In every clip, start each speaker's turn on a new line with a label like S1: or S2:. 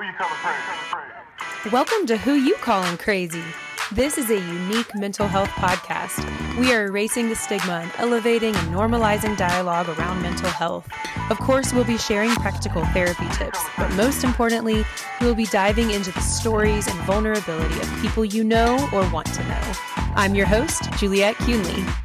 S1: Who you calling crazy?
S2: Welcome to Who You Calling Crazy. This is a unique mental health podcast. We are erasing the stigma and elevating and normalizing dialogue around mental health. Of course, we'll be sharing practical therapy tips, but most importantly, we'll be diving into the stories and vulnerability of people you know or want to know. I'm your host, Juliet
S3: Kuehnle.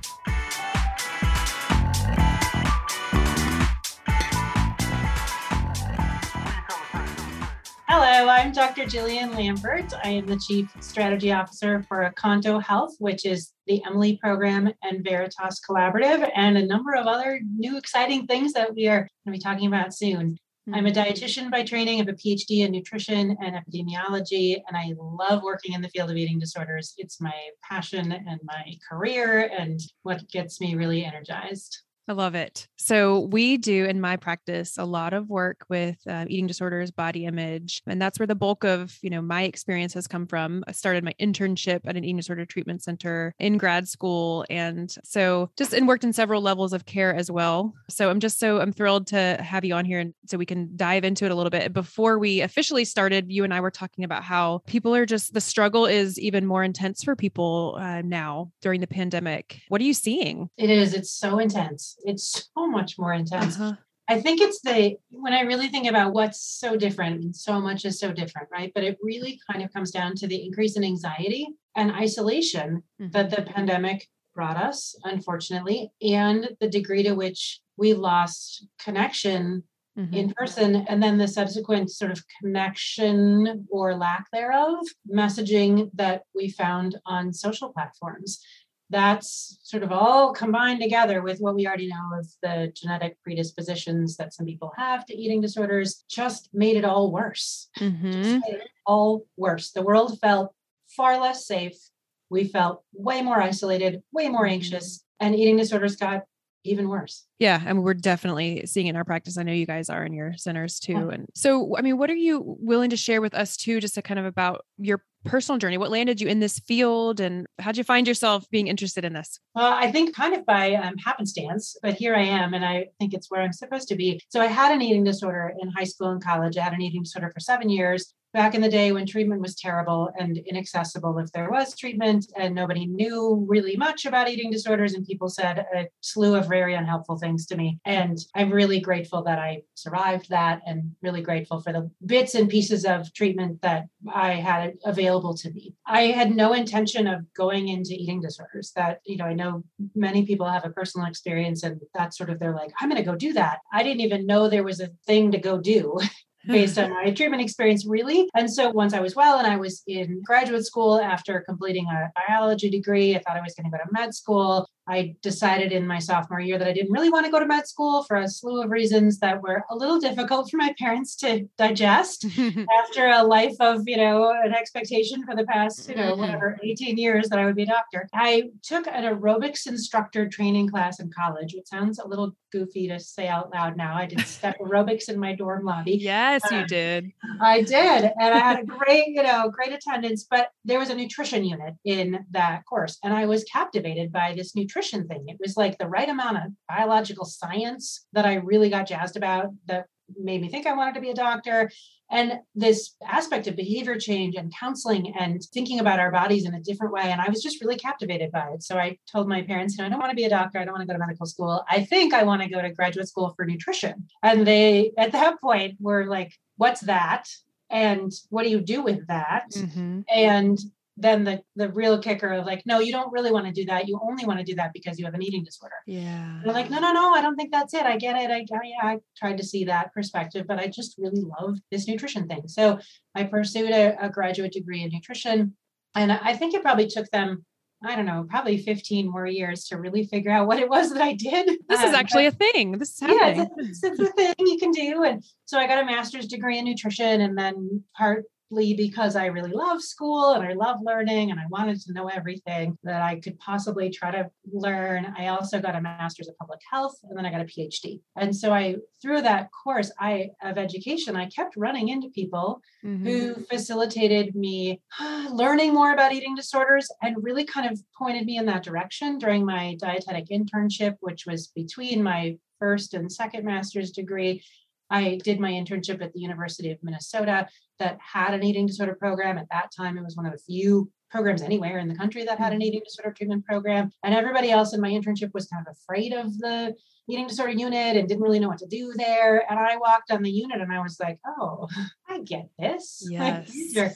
S3: Dr. Jillian Lampert. I am the Chief Strategy Officer for Accanto Health, which is the Emily Program and Veritas Collaborative, and a number of other new exciting things that we are going to be talking about soon. Hmm. I'm a dietitian by training. I have a PhD in nutrition and epidemiology, and I love working in the field of eating disorders. It's my passion and my career, and what gets me really energized.
S2: I love it. So, we do in my practice a lot of work with uh, eating disorders, body image, and that's where the bulk of you know my experience has come from. I started my internship at an eating disorder treatment center in grad school, and so just and worked in several levels of care as well. So, I'm just so I'm thrilled to have you on here, and so we can dive into it a little bit. Before we officially started, you and I were talking about how people are just the struggle is even more intense for people uh, now during the pandemic. What are you seeing?
S3: It is, it's so intense. It's so much more intense.
S2: Uh-huh.
S3: I think it's the when I really think about what's so different, and so much is so different, right? But it really kind of comes down to the increase in anxiety and isolation that the pandemic brought us, unfortunately, and the degree to which we lost connection
S2: Mhm.
S3: in person, and then the subsequent sort of connection or lack thereof messaging that we found on social platforms. That's sort of all combined together with what we already know of the genetic predispositions that some people have to eating disorders, just made it all worse.
S2: Mhm.
S3: Just made it all worse. The world felt far less safe. We felt way more isolated, way more anxious, and eating disorders got even worse.
S2: Yeah, I mean, we're definitely seeing it in our practice. I know you guys are in your centers too.
S3: Yeah.
S2: And so, I mean, what are you willing to share with us too, just to kind of about your personal journey? What landed you in this field and how'd you find yourself being interested in this?
S3: Well, I think kind of by um, happenstance, but here I am, and I think it's where I'm supposed to be. So I had an eating disorder in high school and college. I had an eating disorder for seven years back in the day when treatment was terrible and inaccessible if there was treatment, and nobody knew really much about eating disorders. And people said a slew of very unhelpful things to me. And I'm really grateful that I survived that and really grateful for the bits and pieces of treatment that I had available to me. I had no intention of going into eating disorders. That, you know, I know many people have a personal experience and that's sort of they're like, I'm going to go do that. I didn't even know there was a thing to go do. based on my treatment experience, really. And so once I was well and I was in graduate school after completing a biology degree, I thought I was going to go to med school. I decided in my sophomore year that I didn't really want to go to med school for a slew of reasons that were a little difficult for my parents to digest after a life of, you know, an expectation for the past, you know,
S2: Mhm.
S3: whatever, 18 years that I would be a doctor. I took an aerobics instructor training class in college, which sounds a little goofy to say out loud now. I did step aerobics in my dorm lobby.
S2: yes, you
S3: Uh,
S2: did.
S3: I did. And I had a great, you know, great attendance, but there was a nutrition unit in that course. And I was captivated by this nutrition thing. It was like the right amount of biological science that I really got jazzed about that made me think I wanted to be a doctor. And this aspect of behavior change and counseling and thinking about our bodies in a different way. And I was just really captivated by it. So I told my parents, you know, I don't want to be a doctor. I don't want to go to medical school. I think I want to go to graduate school for nutrition. And they, at that point, were like, what's that? And what do you do with that?
S2: Mhm.
S3: And then the the real kicker of like, no, you don't really want to do that. You only want to do that because you have an eating disorder.
S2: Yeah.
S3: They're like, no, no, no, I don't think that's it. I get it. I, I, I tried to see that perspective, but I just really love this nutrition thing. So I pursued a, a graduate degree in nutrition. And I think it probably took them, I don't know, probably 15 more years to really figure out what it was that I did.
S2: This is
S3: Um,
S2: actually a thing. This is
S3: yeah, it's, it's, it's a thing you can do. And so I got a master's degree in nutrition and then part because I really love school and I love learning and I wanted to know everything that I could possibly try to learn. I also got a master's of public health and then I got a PhD. And so I through that course I of education, I kept running into people
S2: Mhm.
S3: who facilitated me learning more about eating disorders and really kind of pointed me in that direction during my dietetic internship, which was between my first and second master's degree. I did my internship at the University of Minnesota that had an eating disorder program. At that time, it was one of the few programs anywhere in the country that had an mm-hmm. eating disorder treatment program. And everybody else in my internship was kind of afraid of the eating disorder unit and didn't really know what to do there. And I walked on the unit and I was like, oh, I get this.
S2: Yes.
S3: Like,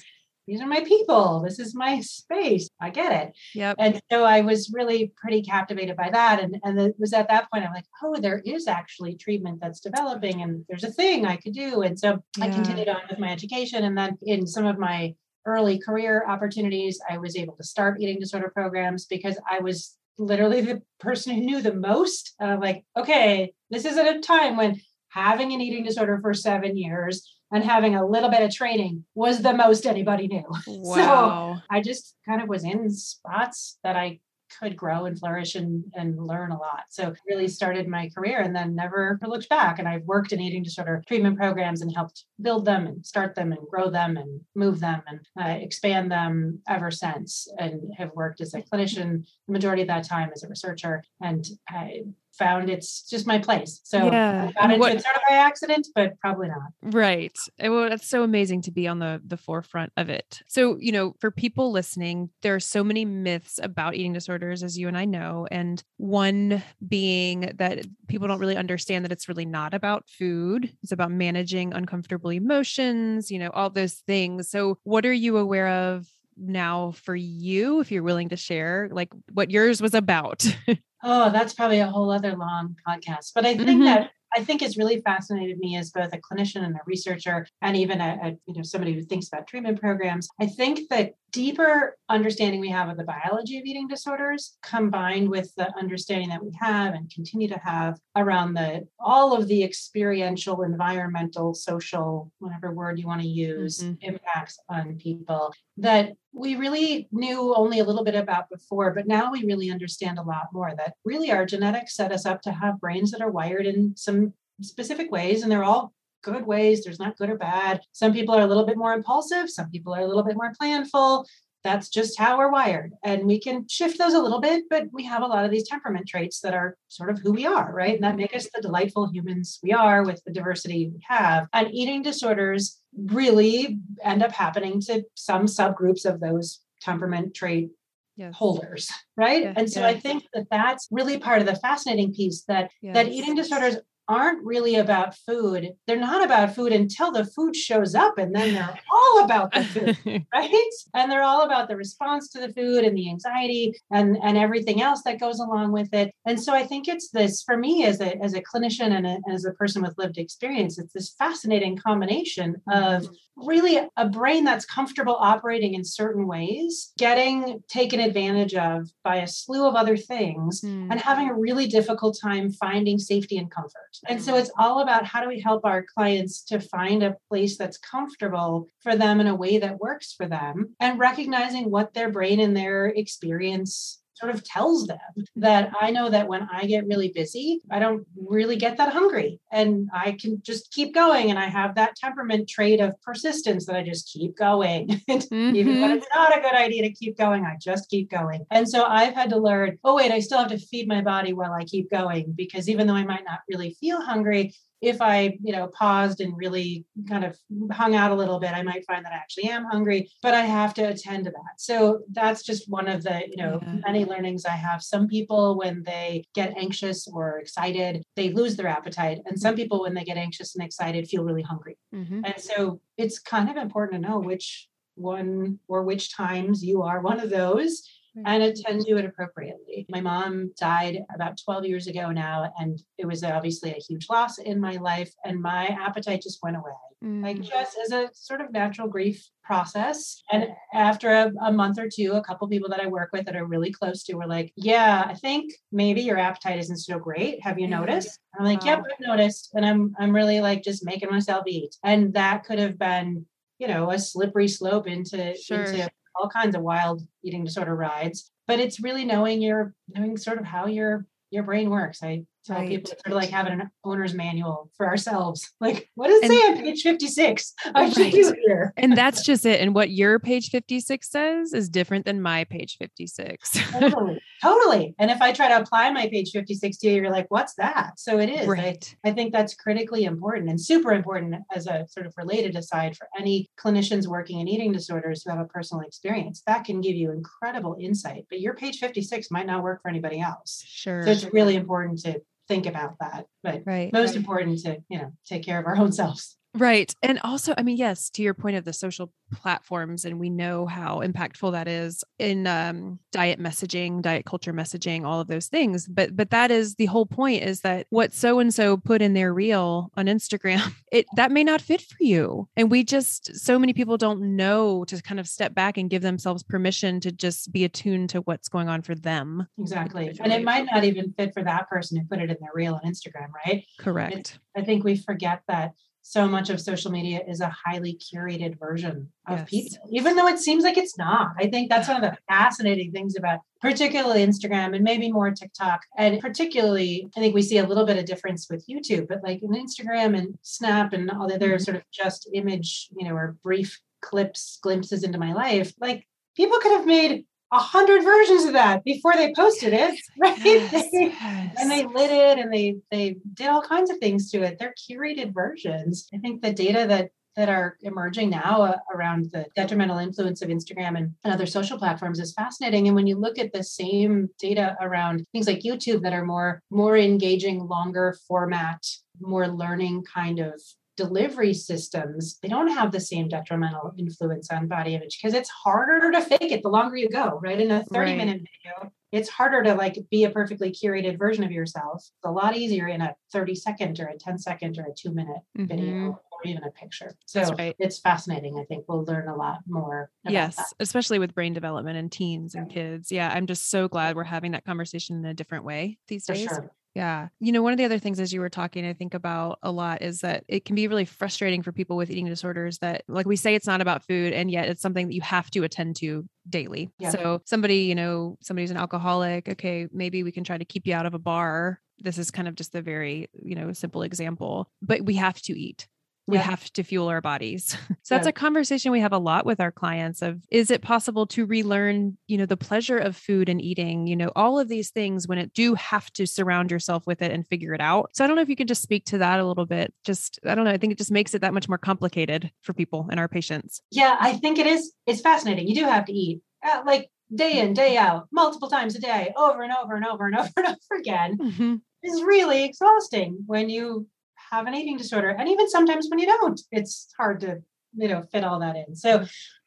S3: these are my people. This is my space. I get it.
S2: Yep.
S3: And so I was really pretty captivated by that. And, and it was at that point, I'm like, oh, there is actually treatment that's developing and there's a thing I could do. And so yeah. I continued on with my education. And then in some of my early career opportunities, I was able to start eating disorder programs because I was literally the person who knew the most. Uh, like, okay, this is at a time when having an eating disorder for seven years and having a little bit of training was the most anybody knew.
S2: Wow.
S3: So I just kind of was in spots that I could grow and flourish and, and learn a lot. So really started my career and then never looked back. And I've worked in eating disorder treatment programs and helped build them and start them and grow them and move them and uh, expand them ever since and have worked as a clinician the majority of that time as a researcher and I found it's just my place. So yeah. I got into what, it sort of by accident, but probably not.
S2: Right. Eh, well, that's so amazing to be on the the forefront of it. So, you know, for people listening, there are so many myths about eating disorders, as you and I know. And one being that people don't really understand that it's really not about food. It's about managing uncomfortable emotions, you know, all those things. So what are you aware of now for you if you're willing to share like what yours was about
S3: Oh, that's probably a whole other long podcast. But I think mm-hmm. that I think it's really fascinated me as both a clinician and a researcher, and even a, a, you know somebody who thinks about treatment programs. I think that deeper understanding we have of the biology of eating disorders, combined with the understanding that we have and continue to have around the all of the experiential, environmental, social, whatever word you want to use, mm-hmm. impacts on people, that we really knew only a little bit about before, but now we really understand a lot more that really our genetics set us up to have brains that are wired in some specific ways, and they're all good ways. There's not good or bad. Some people are a little bit more impulsive, some people are a little bit more planful. That's just how we're wired. And we can shift those a little bit, but we have a lot of these temperament traits that are sort of who we are, right? And that make us the delightful humans we are with the diversity we have. And eating disorders really end up happening to some subgroups of those temperament trait Yes. holders right and so i think that that's really part of the fascinating piece that that eating disorders aren't really about food. They're not about food until the food shows up, and then they're all about the food, right? And they're all about the response to the food and the anxiety and, and everything else that goes along with it. And so I think it's this for me as a as a clinician and a, as a person with lived experience, it's this fascinating combination of mm-hmm really a brain that's comfortable operating in certain ways, getting taken advantage of by a slew of other things, mm. and having a really difficult time finding safety and comfort. And so it's all about how do we help our clients to find a place that's comfortable for them in a way that works for them and recognizing what their brain and their experience sort of tells them that I know that when I get really busy, I don't really get that hungry and I can just keep going. And I have that temperament trait of persistence that I just keep going. mm-hmm. Even when mm-hmm. it's not a good idea to keep going, I just keep going. And so I've had to learn oh, wait, I still have to feed my body while I keep going because even though I might not really feel hungry, if I, you know, paused and really kind of hung out a little bit, I might find that I actually am hungry, but I have to attend to that. So that's just one of the, you know, yeah. many learnings I have. Some people, when they get anxious or excited, they lose their appetite. And some people, when they get anxious and excited, feel really hungry. Mm-hmm. And so it's kind of important to know which one or which times you are one of those and attend to it appropriately. My mom died about 12 years ago now, and it was obviously a huge loss in my life, and my appetite just went away. Mm. Like just as a sort of natural grief process. And after a, a, month or two, a couple people that I work with that are really close to were like, Yeah, I think maybe your appetite isn't so great. Have you noticed? I'm like, Yep, I've noticed. And I'm I'm really like just making myself eat. And that could have been you know a slippery slope into sure. into all kinds of wild eating disorder rides but it's really knowing your knowing sort of how your your brain works. I tell
S2: Right.
S3: people of like having an owner's manual for ourselves. Like, what does it say on page 56? I should do
S2: Right.
S3: here.
S2: And that's just it. And what your page 56 says is different than my page 56.
S3: totally. Totally. And if I try to apply my page 56 to you, you're like, what's that? So it is. I-
S2: right.
S3: I think that's critically important and super important as a sort of related aside for any clinicians working in eating disorders who have a personal experience. That can give you incredible insight, but your page 56 might not work for anybody else.
S2: Sure.
S3: So it's really important to think about that. But
S2: right.
S3: most important to, you know, take care of our own selves.
S2: Right. And also, I mean, yes, to your point of the social platforms, and we know how impactful that is in um, diet messaging, diet culture messaging, all of those things. But but that is the whole point is that what so and so put in their reel on Instagram, it that may not fit for you. And we just so many people don't know to kind of step back and give themselves permission to just be attuned to what's going on for them.
S3: Exactly. And it might not even fit for that person who put it in their reel on Instagram, right?
S2: Correct.
S3: I think we forget that so much of social media is a highly curated version of
S2: Yes.
S3: people, even though it seems like it's not. I think that's one of the fascinating things about particularly Instagram and maybe more TikTok. And particularly, I think we see a little bit of difference with YouTube, but like in Instagram and Snap and all the other
S2: Mhm.
S3: sort of just image, you know, or brief clips, glimpses into my life, like people could have made a hundred versions of that before they posted it, right?
S2: Yes, yes.
S3: and they lit it and they they did all kinds of things to it they're curated versions i think the data that that are emerging now uh, around the detrimental influence of instagram and, and other social platforms is fascinating and when you look at the same data around things like youtube that are more more engaging longer format more learning kind of delivery systems they don't have the same detrimental influence on body image because it's harder to fake it the longer you go right in a 30
S2: Right.
S3: minute video it's harder to like be a perfectly curated version of yourself. It's a lot easier in a 30 second or a 10 second or a two minute video
S2: Mhm.
S3: or even a picture. So
S2: right.
S3: it's fascinating. I think we'll learn a lot more. About
S2: yes
S3: that.
S2: especially with brain development and teens and kids yeah i'm just so glad we're having that conversation in a different way these
S3: For
S2: days
S3: sure.
S2: Yeah. You know one of the other things as you were talking i think about a lot is that it can be really frustrating for people with eating disorders that like we say it's not about food and yet it's something that you have to attend to daily.
S3: Yeah.
S2: so somebody you know somebody's an alcoholic okay maybe we can try to keep you out of a bar. This is kind of just a very you know simple example but we have to eat we
S3: Yeah.
S2: have to fuel our bodies so that's
S3: Yeah.
S2: a conversation we have a lot with our clients of is it possible to relearn you know the pleasure of food and eating you know all of these things when it do have to surround yourself with it and figure it out so i don't know if you could just speak to that a little bit just i don't know i think it just makes it that much more complicated for people and our patients
S3: Yeah, I think it is. It's fascinating. You do have to eat uh, like day in, day out, multiple times a day, over and over and over and over and over again. is really exhausting when you have an eating disorder and even sometimes when you don't it's hard to you know fit all that in. So mm-hmm.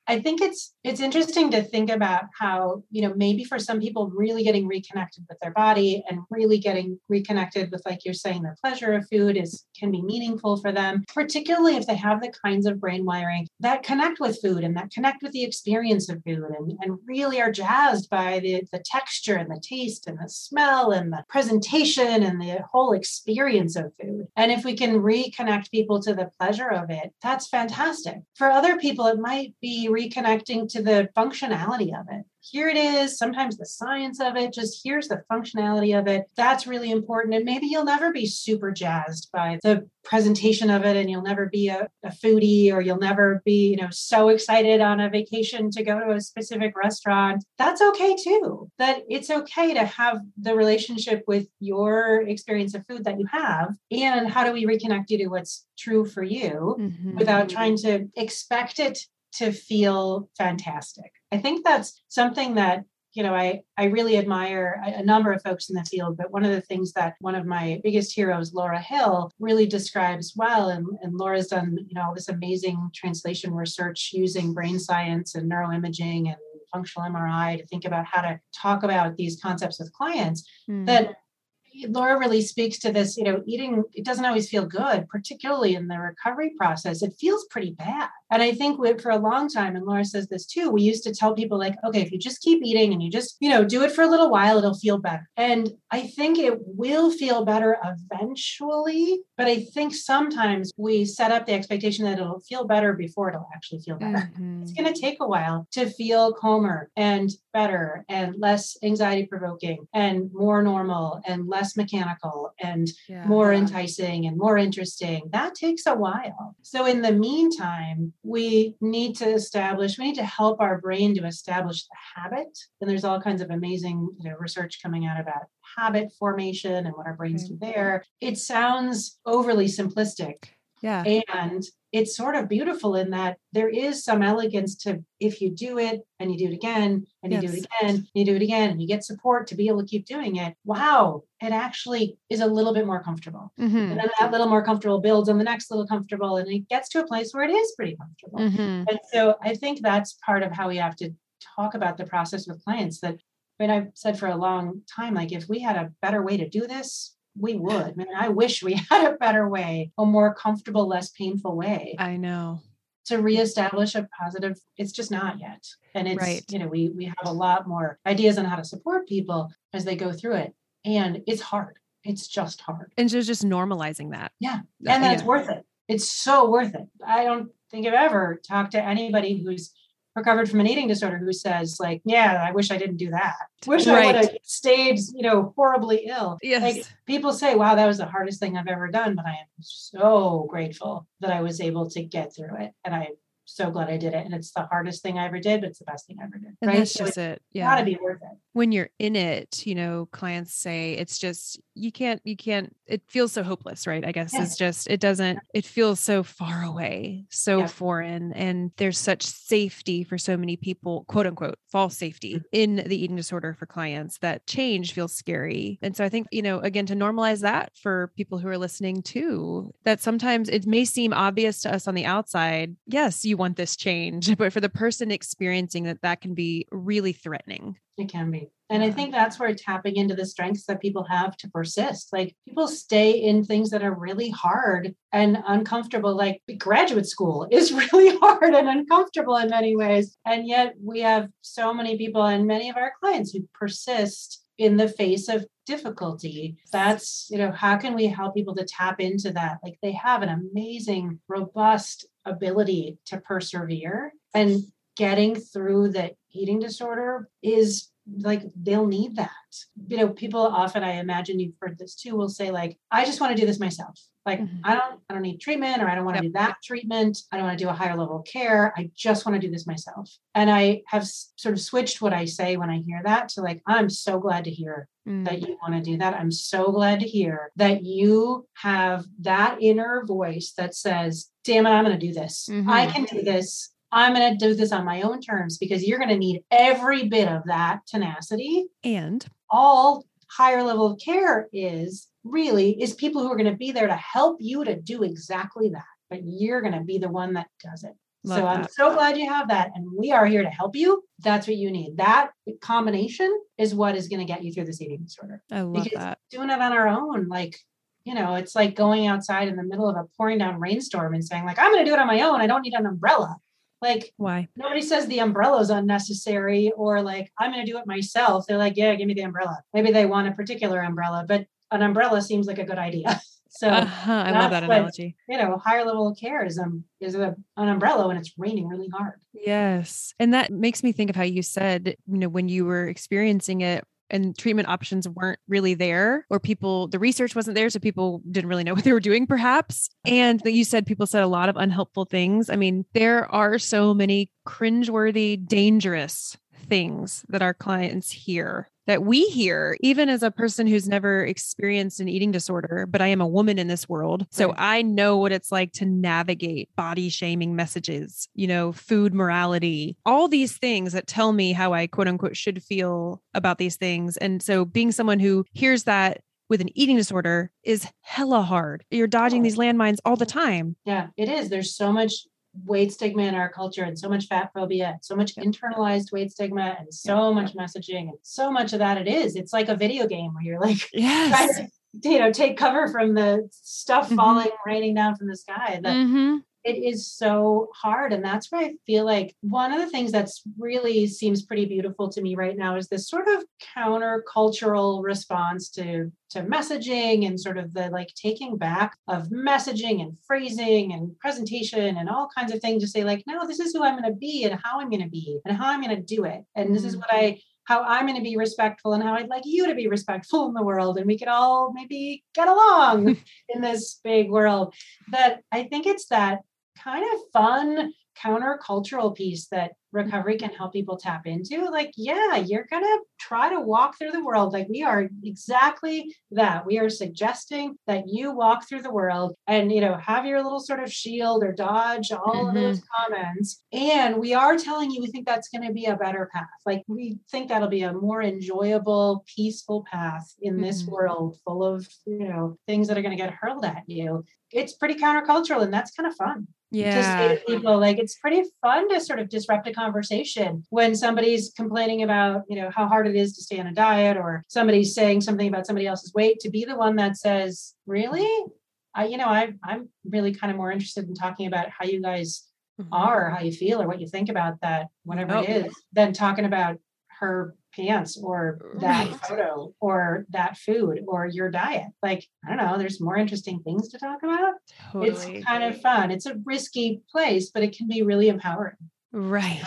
S3: I think it's it's interesting to think about how you know maybe for some people really getting reconnected with their body and really getting reconnected with like you're saying the pleasure of food is can be meaningful for them particularly if they have the kinds of brain wiring that connect with food and that connect with the experience of food and, and really are jazzed by the, the texture and the taste and the smell and the presentation and the whole experience of food. And if we can reconnect people to the pleasure of it, that's fantastic. For other people, it might be reconnecting to the functionality of it. Here it is, sometimes the science of it, just here's the functionality of it. That's really important. And maybe you'll never be super jazzed by the presentation of it, and you'll never be a, a foodie, or you'll never be, you know, so excited on a vacation to go to a specific restaurant. That's okay too. That it's okay to have the relationship with your experience of food that you have. And how do we reconnect you to what's true for you?
S2: Mhm.
S3: without trying to expect it to feel fantastic. I think that's something that you know I I really admire a, a number of folks in the field, but one of the things that one of my biggest heroes, Laura Hill, really describes well, and, and Laura's done you know all this amazing translation research using brain science and neuroimaging and functional MRI to think about how to talk about these concepts with clients
S2: Mm.
S3: that Laura really speaks to this, you know, eating, it doesn't always feel good, particularly in the recovery process. It feels pretty bad. And I think we, for a long time, and Laura says this too, we used to tell people, like, okay, if you just keep eating and you just, you know, do it for a little while, it'll feel better. And I think it will feel better eventually. But I think sometimes we set up the expectation that it'll feel better before it'll actually feel better.
S2: Mhm.
S3: It's going to take a while to feel calmer and better and less anxiety provoking and more normal and less mechanical and
S2: Yeah.
S3: more enticing and more interesting. That takes a while. So, in the meantime, we need to establish, we need to help our brain to establish the habit. And there's all kinds of amazing you know, research coming out about habit formation and what our brains mm-hmm. do there. It sounds overly simplistic.
S2: Yeah.
S3: And it's sort of beautiful in that there is some elegance to if you do it and you do it again and you do it again, and you do it again, and you get support to be able to keep doing it. Wow, it actually is a little bit more comfortable.
S2: Mhm.
S3: And then that little more comfortable builds on the next little comfortable, and it gets to a place where it is pretty comfortable.
S2: Mhm.
S3: And so I think that's part of how we have to talk about the process with clients that I mean, I've said for a long time, like if we had a better way to do this, we would. I I wish we had a better way, a more comfortable, less painful way
S2: I know.
S3: to reestablish a positive. It's just not yet. And it's,
S2: Right.
S3: you know, we we have a lot more ideas on how to support people as they go through it. And it's hard. It's just hard.
S2: And so just normalizing that.
S3: Yeah. And then it's
S2: yeah.
S3: worth it. It's so worth it. I don't think I've ever talked to anybody who's recovered from an eating disorder who says, like, yeah, I wish I didn't do that. Wish I would have stayed, you know, horribly ill.
S2: Yes.
S3: Like people say, wow, that was the hardest thing I've ever done, but I am so grateful that I was able to get through it. And I'm so glad I did it. And it's the hardest thing I ever did, but it's the best thing I ever did.
S2: and
S3: right.
S2: that's
S3: So
S2: just it. Yeah.
S3: gotta be worth it.
S2: when you're in it, you know, clients say it's just you can't you can't it feels so hopeless, right? I guess
S3: Yeah.
S2: it's just it doesn't it feels so far away, so
S3: Yeah.
S2: foreign and there's such safety for so many people, quote unquote, false safety
S3: Mm-hmm.
S2: in the eating disorder for clients that change feels scary. And so I think, you know, again to normalize that for people who are listening too, that sometimes it may seem obvious to us on the outside, yes, you want this change, but for the person experiencing that that can be really threatening.
S3: It can be. And I think that's where tapping into the strengths that people have to persist. Like people stay in things that are really hard and uncomfortable. Like graduate school is really hard and uncomfortable in many ways. And yet we have so many people and many of our clients who persist in the face of difficulty. That's, you know, how can we help people to tap into that? Like they have an amazing, robust ability to persevere and getting through the eating disorder is like they'll need that. You know, people often, I imagine you've heard this too, will say, like, I just want to do this myself. Like,
S2: Mhm.
S3: I don't, I don't need treatment or I don't want to
S2: Yep.
S3: do that treatment. I don't want to do a higher level of care. I just want to do this myself. And I have sort of switched what I say when I hear that to like, I'm so glad to hear
S2: Mm.
S3: that you want to do that. I'm so glad to hear that you have that inner voice that says, damn it, I'm going to do this. I
S2: Mhm.
S3: can do this. I'm going to do this on my own terms because you're going to need every bit of that tenacity.
S2: And
S3: All higher level of care is really is people who are going to be there to help you to do exactly that. But you're going to be the one that does it.
S2: Love
S3: so I'm so glad you have that. And we are here to help you. That's what you need. That combination is what is going to get you through this eating disorder.
S2: I love
S3: Because
S2: that.
S3: doing it on our own, like, you know, it's like going outside in the middle of a pouring down rainstorm and saying, like, I'm going to do it on my own. I don't need an umbrella. Like,
S2: Why?
S3: nobody says the umbrella is unnecessary or like, I'm going to do it myself. They're like, yeah, give me the umbrella. Maybe they want a particular umbrella, but an umbrella seems like a good idea. So,
S2: Uh-huh. I love that
S3: what-
S2: analogy.
S3: you know, higher level of care is um is a, an umbrella when it's raining really hard.
S2: Yes. And that makes me think of how you said, you know, when you were experiencing it and treatment options weren't really there, or people, the research wasn't there. So people didn't really know what they were doing, perhaps. And that you said people said a lot of unhelpful things. I mean, there are so many cringeworthy, dangerous things that our clients hear that we hear, even as a person who's never experienced an eating disorder, but I am a woman in this world. So
S3: Right.
S2: I know what it's like to navigate body shaming messages, you know, food morality, all these things that tell me how I quote unquote should feel about these things. And so being someone who hears that with an eating disorder is hella hard. You're dodging oh. these landmines all the time.
S3: Yeah, it is. There's so much weight stigma in our culture and so much fat phobia, and so much internalized weight stigma and so much messaging and so much of that it is. It's like a video game where you're like
S2: Yes.
S3: to, you know, take cover from the stuff
S2: Mhm.
S3: falling, raining down from the sky. That
S2: hmm
S3: it is so hard. And that's why I feel like one of the things that's really seems pretty beautiful to me right now is this sort of counter-cultural response to to messaging and sort of the like taking back of messaging and phrasing and presentation and all kinds of things to say like no this is who i'm going to be and how i'm going to be and how i'm going to do it and this is what i mm-hmm. how I'm going to be respectful and how I'd like you to be respectful in the world. And we could all maybe get along in this big world. That I think it's that kind of fun countercultural piece that recovery can help people tap into like yeah you're going to try to walk through the world like we are exactly that we are suggesting that you walk through the world and you know have your little sort of shield or dodge all mm-hmm. of those mm-hmm. comments and we are telling you we think that's going to be a better path like we think that'll be a more enjoyable peaceful path in this mm-hmm. world full of you know things that are going to get hurled at you it's pretty countercultural and that's kind of fun
S2: yeah.
S3: to people like it's pretty fun to sort of disrupt a conversation when somebody's complaining about you know how hard it is to stay on a diet or somebody's saying something about somebody else's weight to be the one that says really i you know I, i'm really kind of more interested in talking about how you guys mm-hmm. are how you feel or what you think about that whatever oh. it is than talking about her pants or that right. photo or that food or your diet. Like, I don't know, there's more interesting things to talk about. Totally. It's kind of fun. It's a risky place, but it can be really empowering.
S2: Right.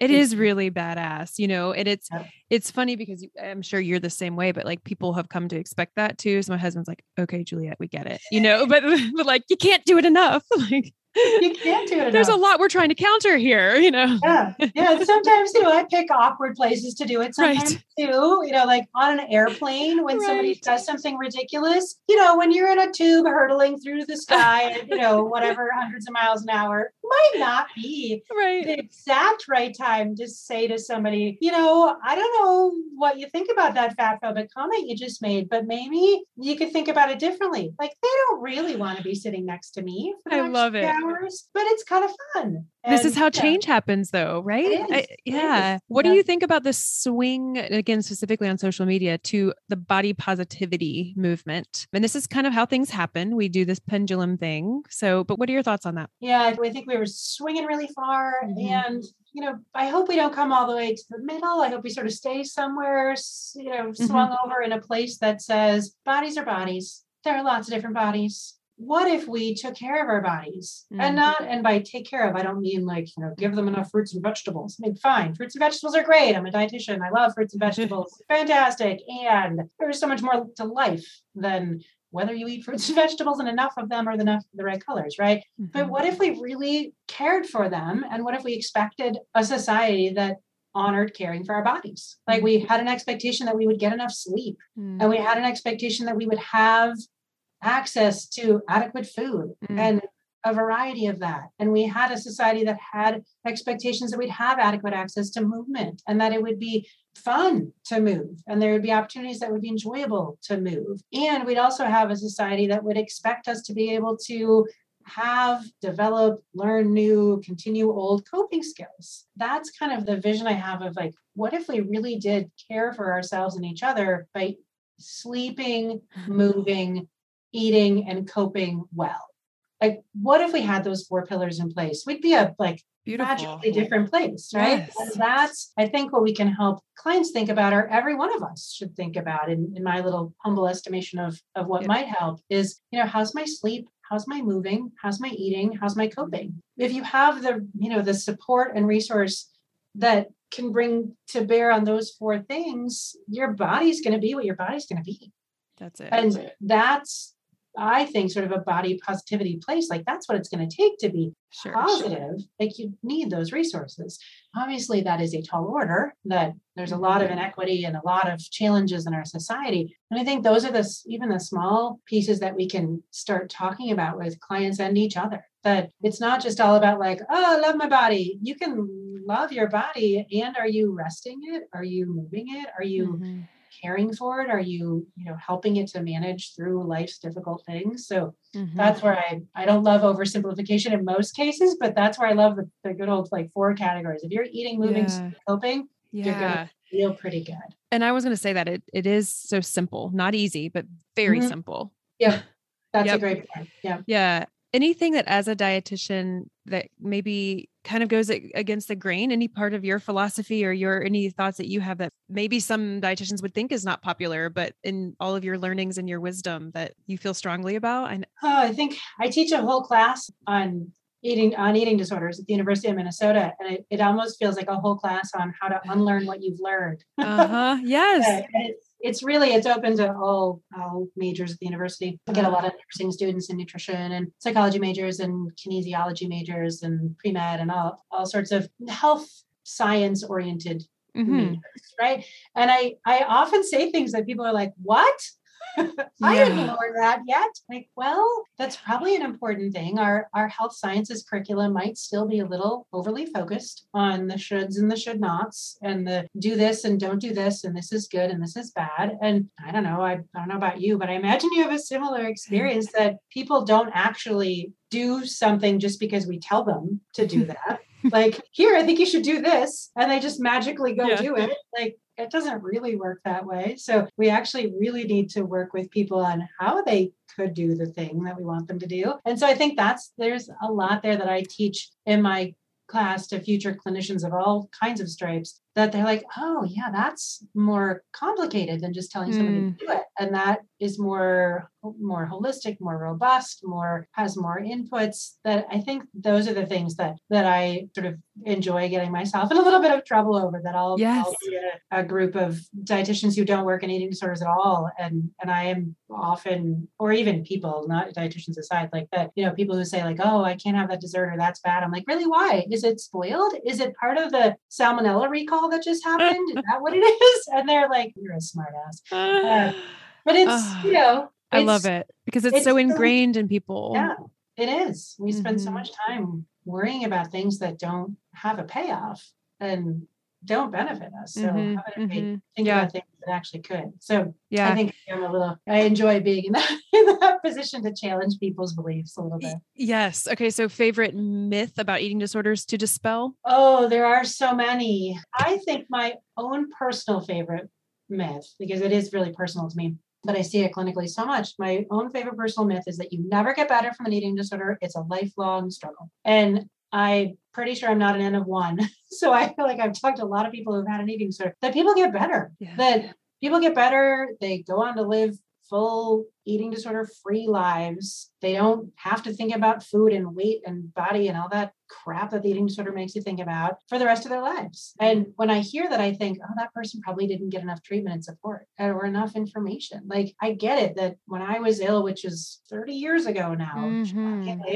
S2: It is really badass, you know, and it's yeah. it's funny because I'm sure you're the same way, but like people have come to expect that too. So my husband's like, okay, Juliet, we get it, you know, but, but like you can't do it enough. like
S3: you can't do it.
S2: There's a lot we're trying to counter here, you know.
S3: Yeah, yeah. Sometimes you know I pick awkward places to do it. Sometimes right. too, you know, like on an airplane when right. somebody does something ridiculous. You know, when you're in a tube hurtling through the sky, at, you know, whatever hundreds of miles an hour, might not be
S2: right.
S3: the exact right time to say to somebody, you know, I don't know what you think about that fat phobic comment you just made, but maybe you could think about it differently. Like they don't really want to be sitting next to me.
S2: I love it
S3: hours, but it's kind of fun.
S2: And, this is how change happens, though, right? I, yeah. What yeah. do you think about this swing, again, specifically on social media, to the body positivity movement? And this is kind of how things happen. We do this pendulum thing. So, but what are your thoughts on that?
S3: Yeah, I think we were swinging really far. Mm-hmm. And, you know, I hope we don't come all the way to the middle. I hope we sort of stay somewhere, you know, swung mm-hmm. over in a place that says bodies are bodies. There are lots of different bodies what if we took care of our bodies mm-hmm. and not and by take care of i don't mean like you know give them enough fruits and vegetables i mean fine fruits and vegetables are great i'm a dietitian i love fruits and vegetables fantastic and there's so much more to life than whether you eat fruits and vegetables and enough of them or enough the right colors right mm-hmm. but what if we really cared for them and what if we expected a society that honored caring for our bodies like we had an expectation that we would get enough sleep mm-hmm. and we had an expectation that we would have access to adequate food mm. and a variety of that. And we had a society that had expectations that we'd have adequate access to movement and that it would be fun to move and there would be opportunities that would be enjoyable to move. And we'd also have a society that would expect us to be able to have, develop, learn new, continue old coping skills. That's kind of the vision I have of like, what if we really did care for ourselves and each other by sleeping, moving, eating and coping well like what if we had those four pillars in place? We'd be a like Beautiful. magically different place right? Yes. that's i think what we can help clients think about or every one of us should think about in, in my little humble estimation of of what yep. might help is you know how's my sleep? How's my moving? How's my eating? How's my mm-hmm. coping? If you have the you know the support and resource that can bring to bear on those four things your body's going to be what your body's going to be.
S2: That's it.
S3: And that's I think sort of a body positivity place, like that's what it's going to take to be sure, positive. Sure. Like you need those resources. Obviously, that is a tall order, that there's a lot of mm-hmm. inequity and a lot of challenges in our society. And I think those are the even the small pieces that we can start talking about with clients and each other. That it's not just all about like, oh, I love my body. You can love your body. And are you resting it? Are you moving it? Are you mm-hmm caring for it? Are you, you know, helping it to manage through life's difficult things? So mm-hmm. that's where I I don't love oversimplification in most cases, but that's where I love the, the good old like four categories. If you're eating, moving, yeah. coping, yeah. you're gonna feel pretty good.
S2: And I was gonna say that it it is so simple, not easy, but very mm-hmm. simple.
S3: Yeah. That's yep. a great point. Yeah.
S2: Yeah. anything that as a dietitian that maybe kind of goes against the grain any part of your philosophy or your any thoughts that you have that maybe some dietitians would think is not popular but in all of your learnings and your wisdom that you feel strongly about
S3: I, oh, I think i teach a whole class on eating on eating disorders at the University of Minnesota, and it, it almost feels like a whole class on how to unlearn what you've learned.
S2: uh-huh. Yes.
S3: It's, really it's open to all all majors at the university. I get a lot of nursing students and nutrition and psychology majors and kinesiology majors and pre med and all all sorts of health science oriented mm-hmm. majors, right? And I I often say things that people are like, "What?" I yeah. didn't learn that yet. Like, well, that's probably an important thing. Our our health sciences curriculum might still be a little overly focused on the shoulds and the should nots and the do this and don't do this and this is good and this is bad. And I don't know, I, I don't know about you, but I imagine you have a similar experience that people don't actually do something just because we tell them to do that. like, here, I think you should do this. And they just magically go yeah. do it. Like, it doesn't really work that way. So we actually really need to work with people on how they could do the thing that we want them to do. And so I think that's there's a lot there that I teach in my class to future clinicians of all kinds of stripes that they're like, oh, yeah, that's more complicated than just telling somebody mm. to do it. And that is more more holistic, more robust, more has more inputs. That I think those are the things that that I sort of enjoy getting myself in a little bit of trouble over. That I'll, yes. I'll be a, a group of dietitians who don't work in eating disorders at all, and and I am often, or even people, not dietitians aside, like that, you know, people who say like, oh, I can't have that dessert or that's bad. I'm like, really? Why? Is it spoiled? Is it part of the salmonella recall? That just happened? Is that what it is? And they're like, you're a smartass. Uh, but it's, you know,
S2: I love it because it's, it's so ingrained so, in people.
S3: Yeah, it is. We spend mm-hmm. so much time worrying about things that don't have a payoff and don't benefit us. So mm-hmm, mm-hmm. think yeah. about things that actually could. So yeah, I think I'm a little. I enjoy being in that, in that position to challenge people's beliefs a little bit.
S2: Yes. Okay. So favorite myth about eating disorders to dispel?
S3: Oh, there are so many. I think my own personal favorite myth, because it is really personal to me, but I see it clinically so much. My own favorite personal myth is that you never get better from an eating disorder. It's a lifelong struggle. And I'm pretty sure I'm not an N of one. So I feel like I've talked to a lot of people who've had an eating disorder that people get better, yeah. that people get better. They go on to live full eating disorder free lives. They don't have to think about food and weight and body and all that crap that the eating disorder makes you think about for the rest of their lives. And when I hear that, I think, oh, that person probably didn't get enough treatment and support or enough information. Like, I get it that when I was ill, which is 30 years ago now, mm-hmm.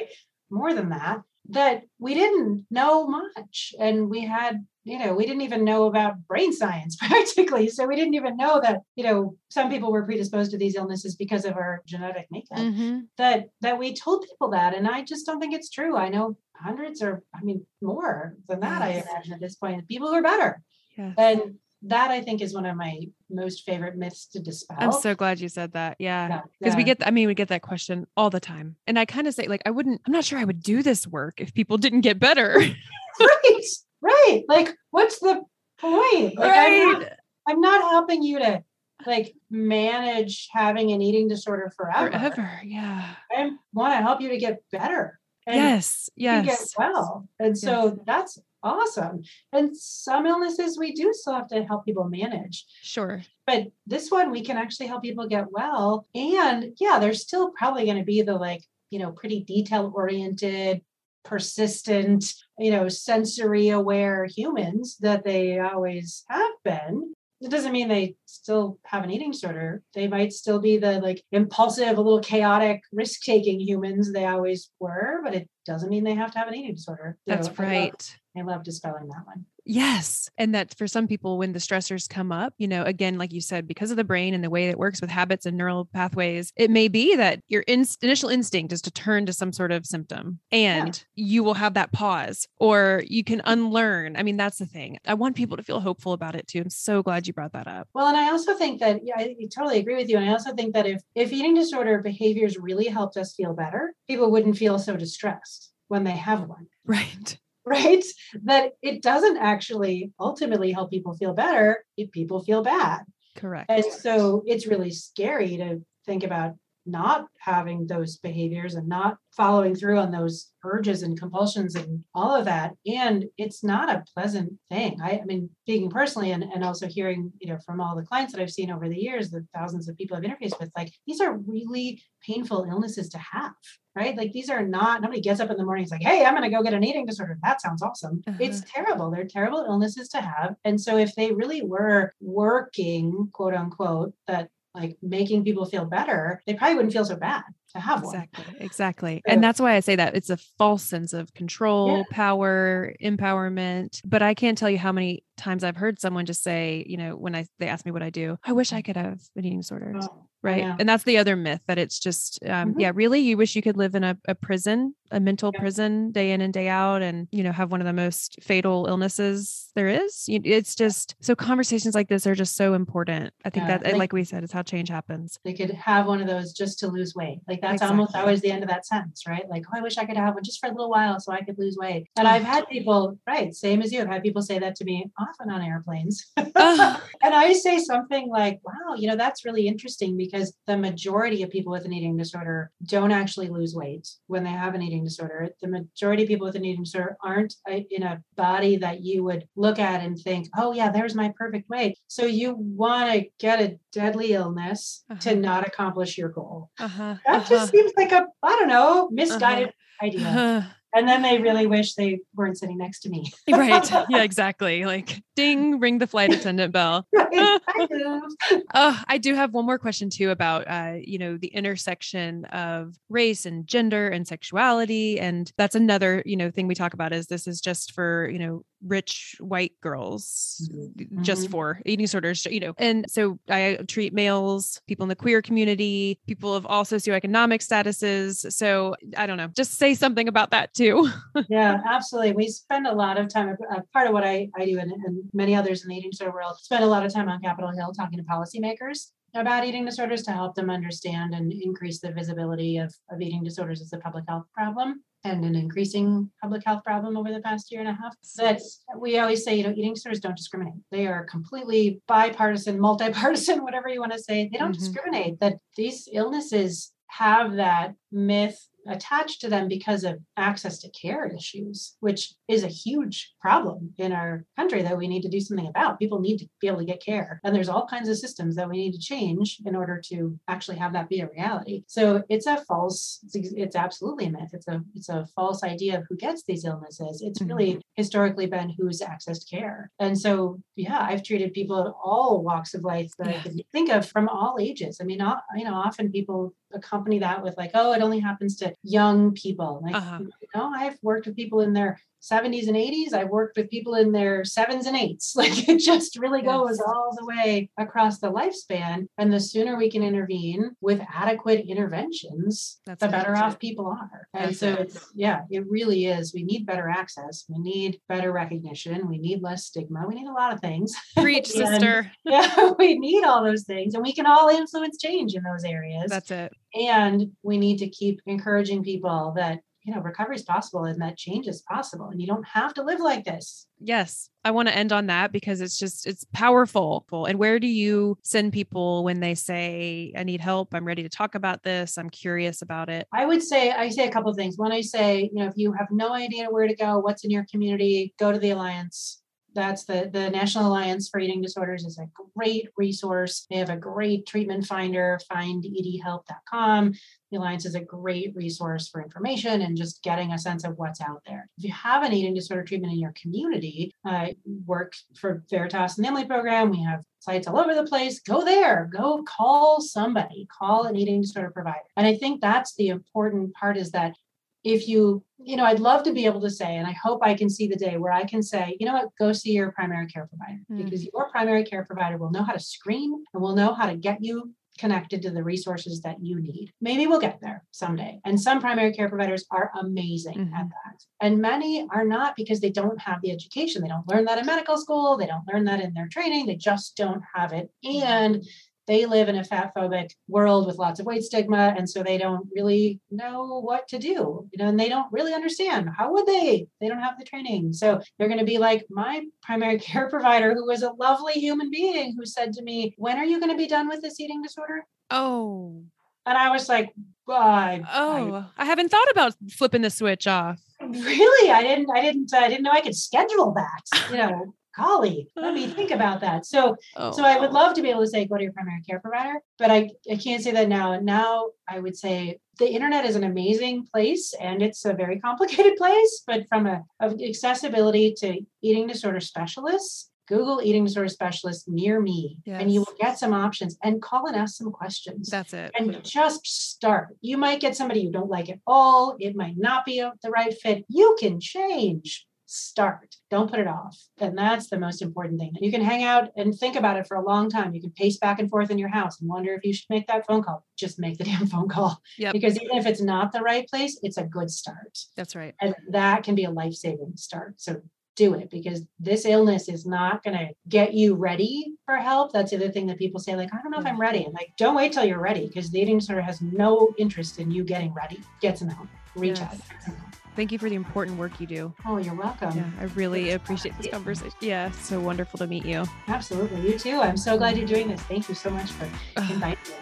S3: more than that, that we didn't know much. And we had you know we didn't even know about brain science practically. So we didn't even know that you know some people were predisposed to these illnesses because of our genetic makeup. Mm-hmm. that that we told people that. And i just don't think it's true. I know hundreds or i mean more than that yes. i imagine at this point. People who are better. Yes. and that I think is one of my most favorite myths to dispel.
S2: I'm so glad you said that. Yeah. Because yeah, we get, I mean, we get that question all the time. And I kind of say, like, I wouldn't, I'm not sure I would do this work if people didn't get better.
S3: right. Right. Like, what's the point? Like, right. I'm not, I'm not helping you to like manage having an eating disorder forever.
S2: Forever. Yeah.
S3: I want to help you to get better.
S2: yes. Yes.
S3: Get well. And so yes. that's awesome. And some illnesses we do still have to help people manage.
S2: Sure.
S3: But this one we can actually help people get well. And yeah, there's still probably going to be the like, you know, pretty detail oriented, persistent, you know, sensory aware humans that they always have been it doesn't mean they still have an eating disorder. They might still be the like impulsive, a little chaotic, risk taking humans they always were, but it doesn't mean they have to have an eating disorder.
S2: That's so right.
S3: I love, dispelling that one.
S2: Yes. And that for some people, when the stressors come up, you know, again, like you said, because of the brain and the way it works with habits and neural pathways, it may be that your in- initial instinct is to turn to some sort of symptom and yeah. you will have that pause or you can unlearn. I mean, that's the thing. I want people to feel hopeful about it too. I'm so glad you brought that up.
S3: Well, and I also think that, yeah, I totally agree with you. And I also think that if, if eating disorder behaviors really helped us feel better, people wouldn't feel so distressed when they have one.
S2: Right.
S3: right? That it doesn't actually ultimately help people feel better if people feel bad.
S2: Correct.
S3: And so it's really scary to think about not having those behaviors and not following through on those urges and compulsions and all of that. And it's not a pleasant thing. I, I mean speaking personally and, and also hearing you know from all the clients that i've seen over the years the thousands of people i've interviewed with like these are really painful illnesses to have right? Like these are not nobody gets up in the morning and is like hey i'm going to go get an eating disorder. That sounds awesome. Uh-huh. it's terrible. They're terrible illnesses to have. And so if they really were working quote unquote that like making people feel better, they probably wouldn't feel so bad to have
S2: exactly, one. Exactly. So, and that's why I say that it's a false sense of control, yeah. power, empowerment. But I can't tell you how many times I've heard someone just say, you know, when I they ask me what I do, I wish I could have an eating disorder. Oh, right. And that's the other myth that it's just um, mm-hmm. yeah, really you wish you could live in a, a prison, a mental yeah. prison day in and day out and, you know, have one of the most fatal illnesses there is. It's just so conversations like this are just so important. I think yeah, that like, like we said, is how change happens.
S3: They could have one of those just to lose weight. Like that's exactly. almost always the end of that sentence, right? Like, oh, I wish I could have one just for a little while so I could lose weight. And I've had people, right, same as you, I've had people say that to me often on airplanes. and I say something like, wow, you know, that's really interesting because the majority of people with an eating disorder don't actually lose weight when they have an eating disorder. The majority of people with an eating disorder aren't uh, in a body that you would look at and think, oh, yeah, there's my perfect weight. So you want to get a deadly illness uh-huh. to not accomplish your goal. Uh-huh. That uh-huh. just seems like a, I don't know, misguided uh-huh. idea. And then they really wish they weren't sitting next to me.
S2: right. Yeah, exactly. Like ding, ring the flight attendant bell. oh, I do have one more question too about uh, you know, the intersection of race and gender and sexuality. And that's another, you know, thing we talk about is this is just for, you know, rich white girls mm-hmm. just mm-hmm. for eating disorders, you know. And so I treat males, people in the queer community, people of all socioeconomic statuses. So I don't know, just say something about that too.
S3: yeah, absolutely. We spend a lot of time, uh, part of what I, I do and, and many others in the eating disorder world spend a lot of time on Capitol Hill talking to policymakers about eating disorders to help them understand and increase the visibility of, of eating disorders as a public health problem and an increasing public health problem over the past year and a half. That we always say, you know, eating disorders don't discriminate. They are completely bipartisan, multi-partisan, whatever you want to say. They don't mm-hmm. discriminate. That these illnesses have that myth attached to them because of access to care issues, which is a huge problem in our country that we need to do something about. People need to be able to get care. And there's all kinds of systems that we need to change in order to actually have that be a reality. So it's a false, it's, it's absolutely a myth. It's a it's a false idea of who gets these illnesses. It's mm-hmm. really historically been who's accessed care. And so yeah, I've treated people of all walks of life that yeah. I can think of from all ages. I mean, you know, often people accompany that with like, oh, it only happens to young people. Like, uh-huh. you know, I've worked with people in their 70s and 80s. I've worked with people in their sevens and eights. Like it just really goes all the way across the lifespan. And the sooner we can intervene with adequate interventions, That's the better off people are. And That's so it's, yeah, it really is. We need better access. We need better recognition. We need less stigma. We need a lot of things.
S2: Preach, sister.
S3: Yeah, we need all those things. And we can all influence change in those areas.
S2: That's it.
S3: And we need to keep encouraging people that you know recovery is possible and that change is possible and you don't have to live like this.
S2: Yes i want to end on that because it's just it's powerful. And where do you send people when they say i need help i'm ready to talk about this i'm curious about it
S3: i would say i say a couple of things. One i say you know if you have no idea where to go what's in your community go to the alliance that's the the National Alliance for Eating Disorders is a great resource. They have a great treatment finder, findedhelp.com. The Alliance is a great resource for information and just getting a sense of what's out there. If you have an eating disorder treatment in your community, I work for Veritas and program. We have sites all over the place. Go there, go call somebody, call an eating disorder provider. And I think that's the important part is that if you you know i'd love to be able to say and i hope i can see the day where i can say you know what? Go see your primary care provider. Mm. because your primary care provider will know how to screen and will know how to get you connected to the resources that you need. Maybe we'll get there someday. And some primary care providers are amazing mm-hmm. at that. And many are not because they don't have the education. They don't learn that in medical school. They don't learn that in their training. They just don't have it. Mm-hmm. and they live in a fat phobic world with lots of weight stigma and so they don't really know what to do you know and they don't really understand how would they they don't have the training so they're going to be like my primary care provider who was a lovely human being who said to me when are you going to be done with this eating disorder
S2: oh
S3: And I was like, I,
S2: oh, I, I haven't thought about flipping the switch off.
S3: Really? I didn't, I didn't, I didn't know I could schedule that, you know. Golly, let me think about that. So, oh. so I would oh. love to be able to say, go to your primary care provider, but I, I can't say that now. Now I would say the internet is an amazing place and it's a very complicated place, but from a of accessibility to eating disorder specialists, Google eating disorder specialist near me yes. and you will get some options and call and ask some questions.
S2: That's it.
S3: And just start. You might get somebody you don't like at all. It might not be the right fit. You can change start. Don't put it off. And that's the most important thing. You can hang out and think about it for a long time. You can pace back and forth in your house and wonder if you should make that phone call. Just make the damn phone call. Yep. Because even if it's not the right place, it's a good start.
S2: That's right.
S3: And that can be a life saving start. So do it because this illness is not going to get you ready for help. That's the other thing that people say, like, I don't know if I'm ready. And like, don't wait till you're ready because the eating disorder has no interest in you getting ready. Get some help, reach yes. out.
S2: Thank you for the important work you do.
S3: Oh, you're welcome.
S2: Yeah, I really appreciate this conversation. Yeah, so wonderful to meet you.
S3: Absolutely. You too. I'm so glad you're doing this. Thank you so much for inviting me.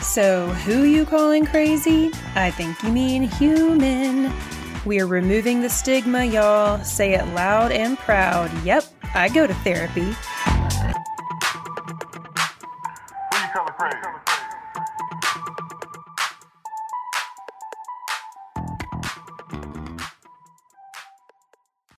S1: So, who you calling crazy? I think you mean human. We're removing the stigma, y'all. Say it loud and proud. Yep, I go to therapy.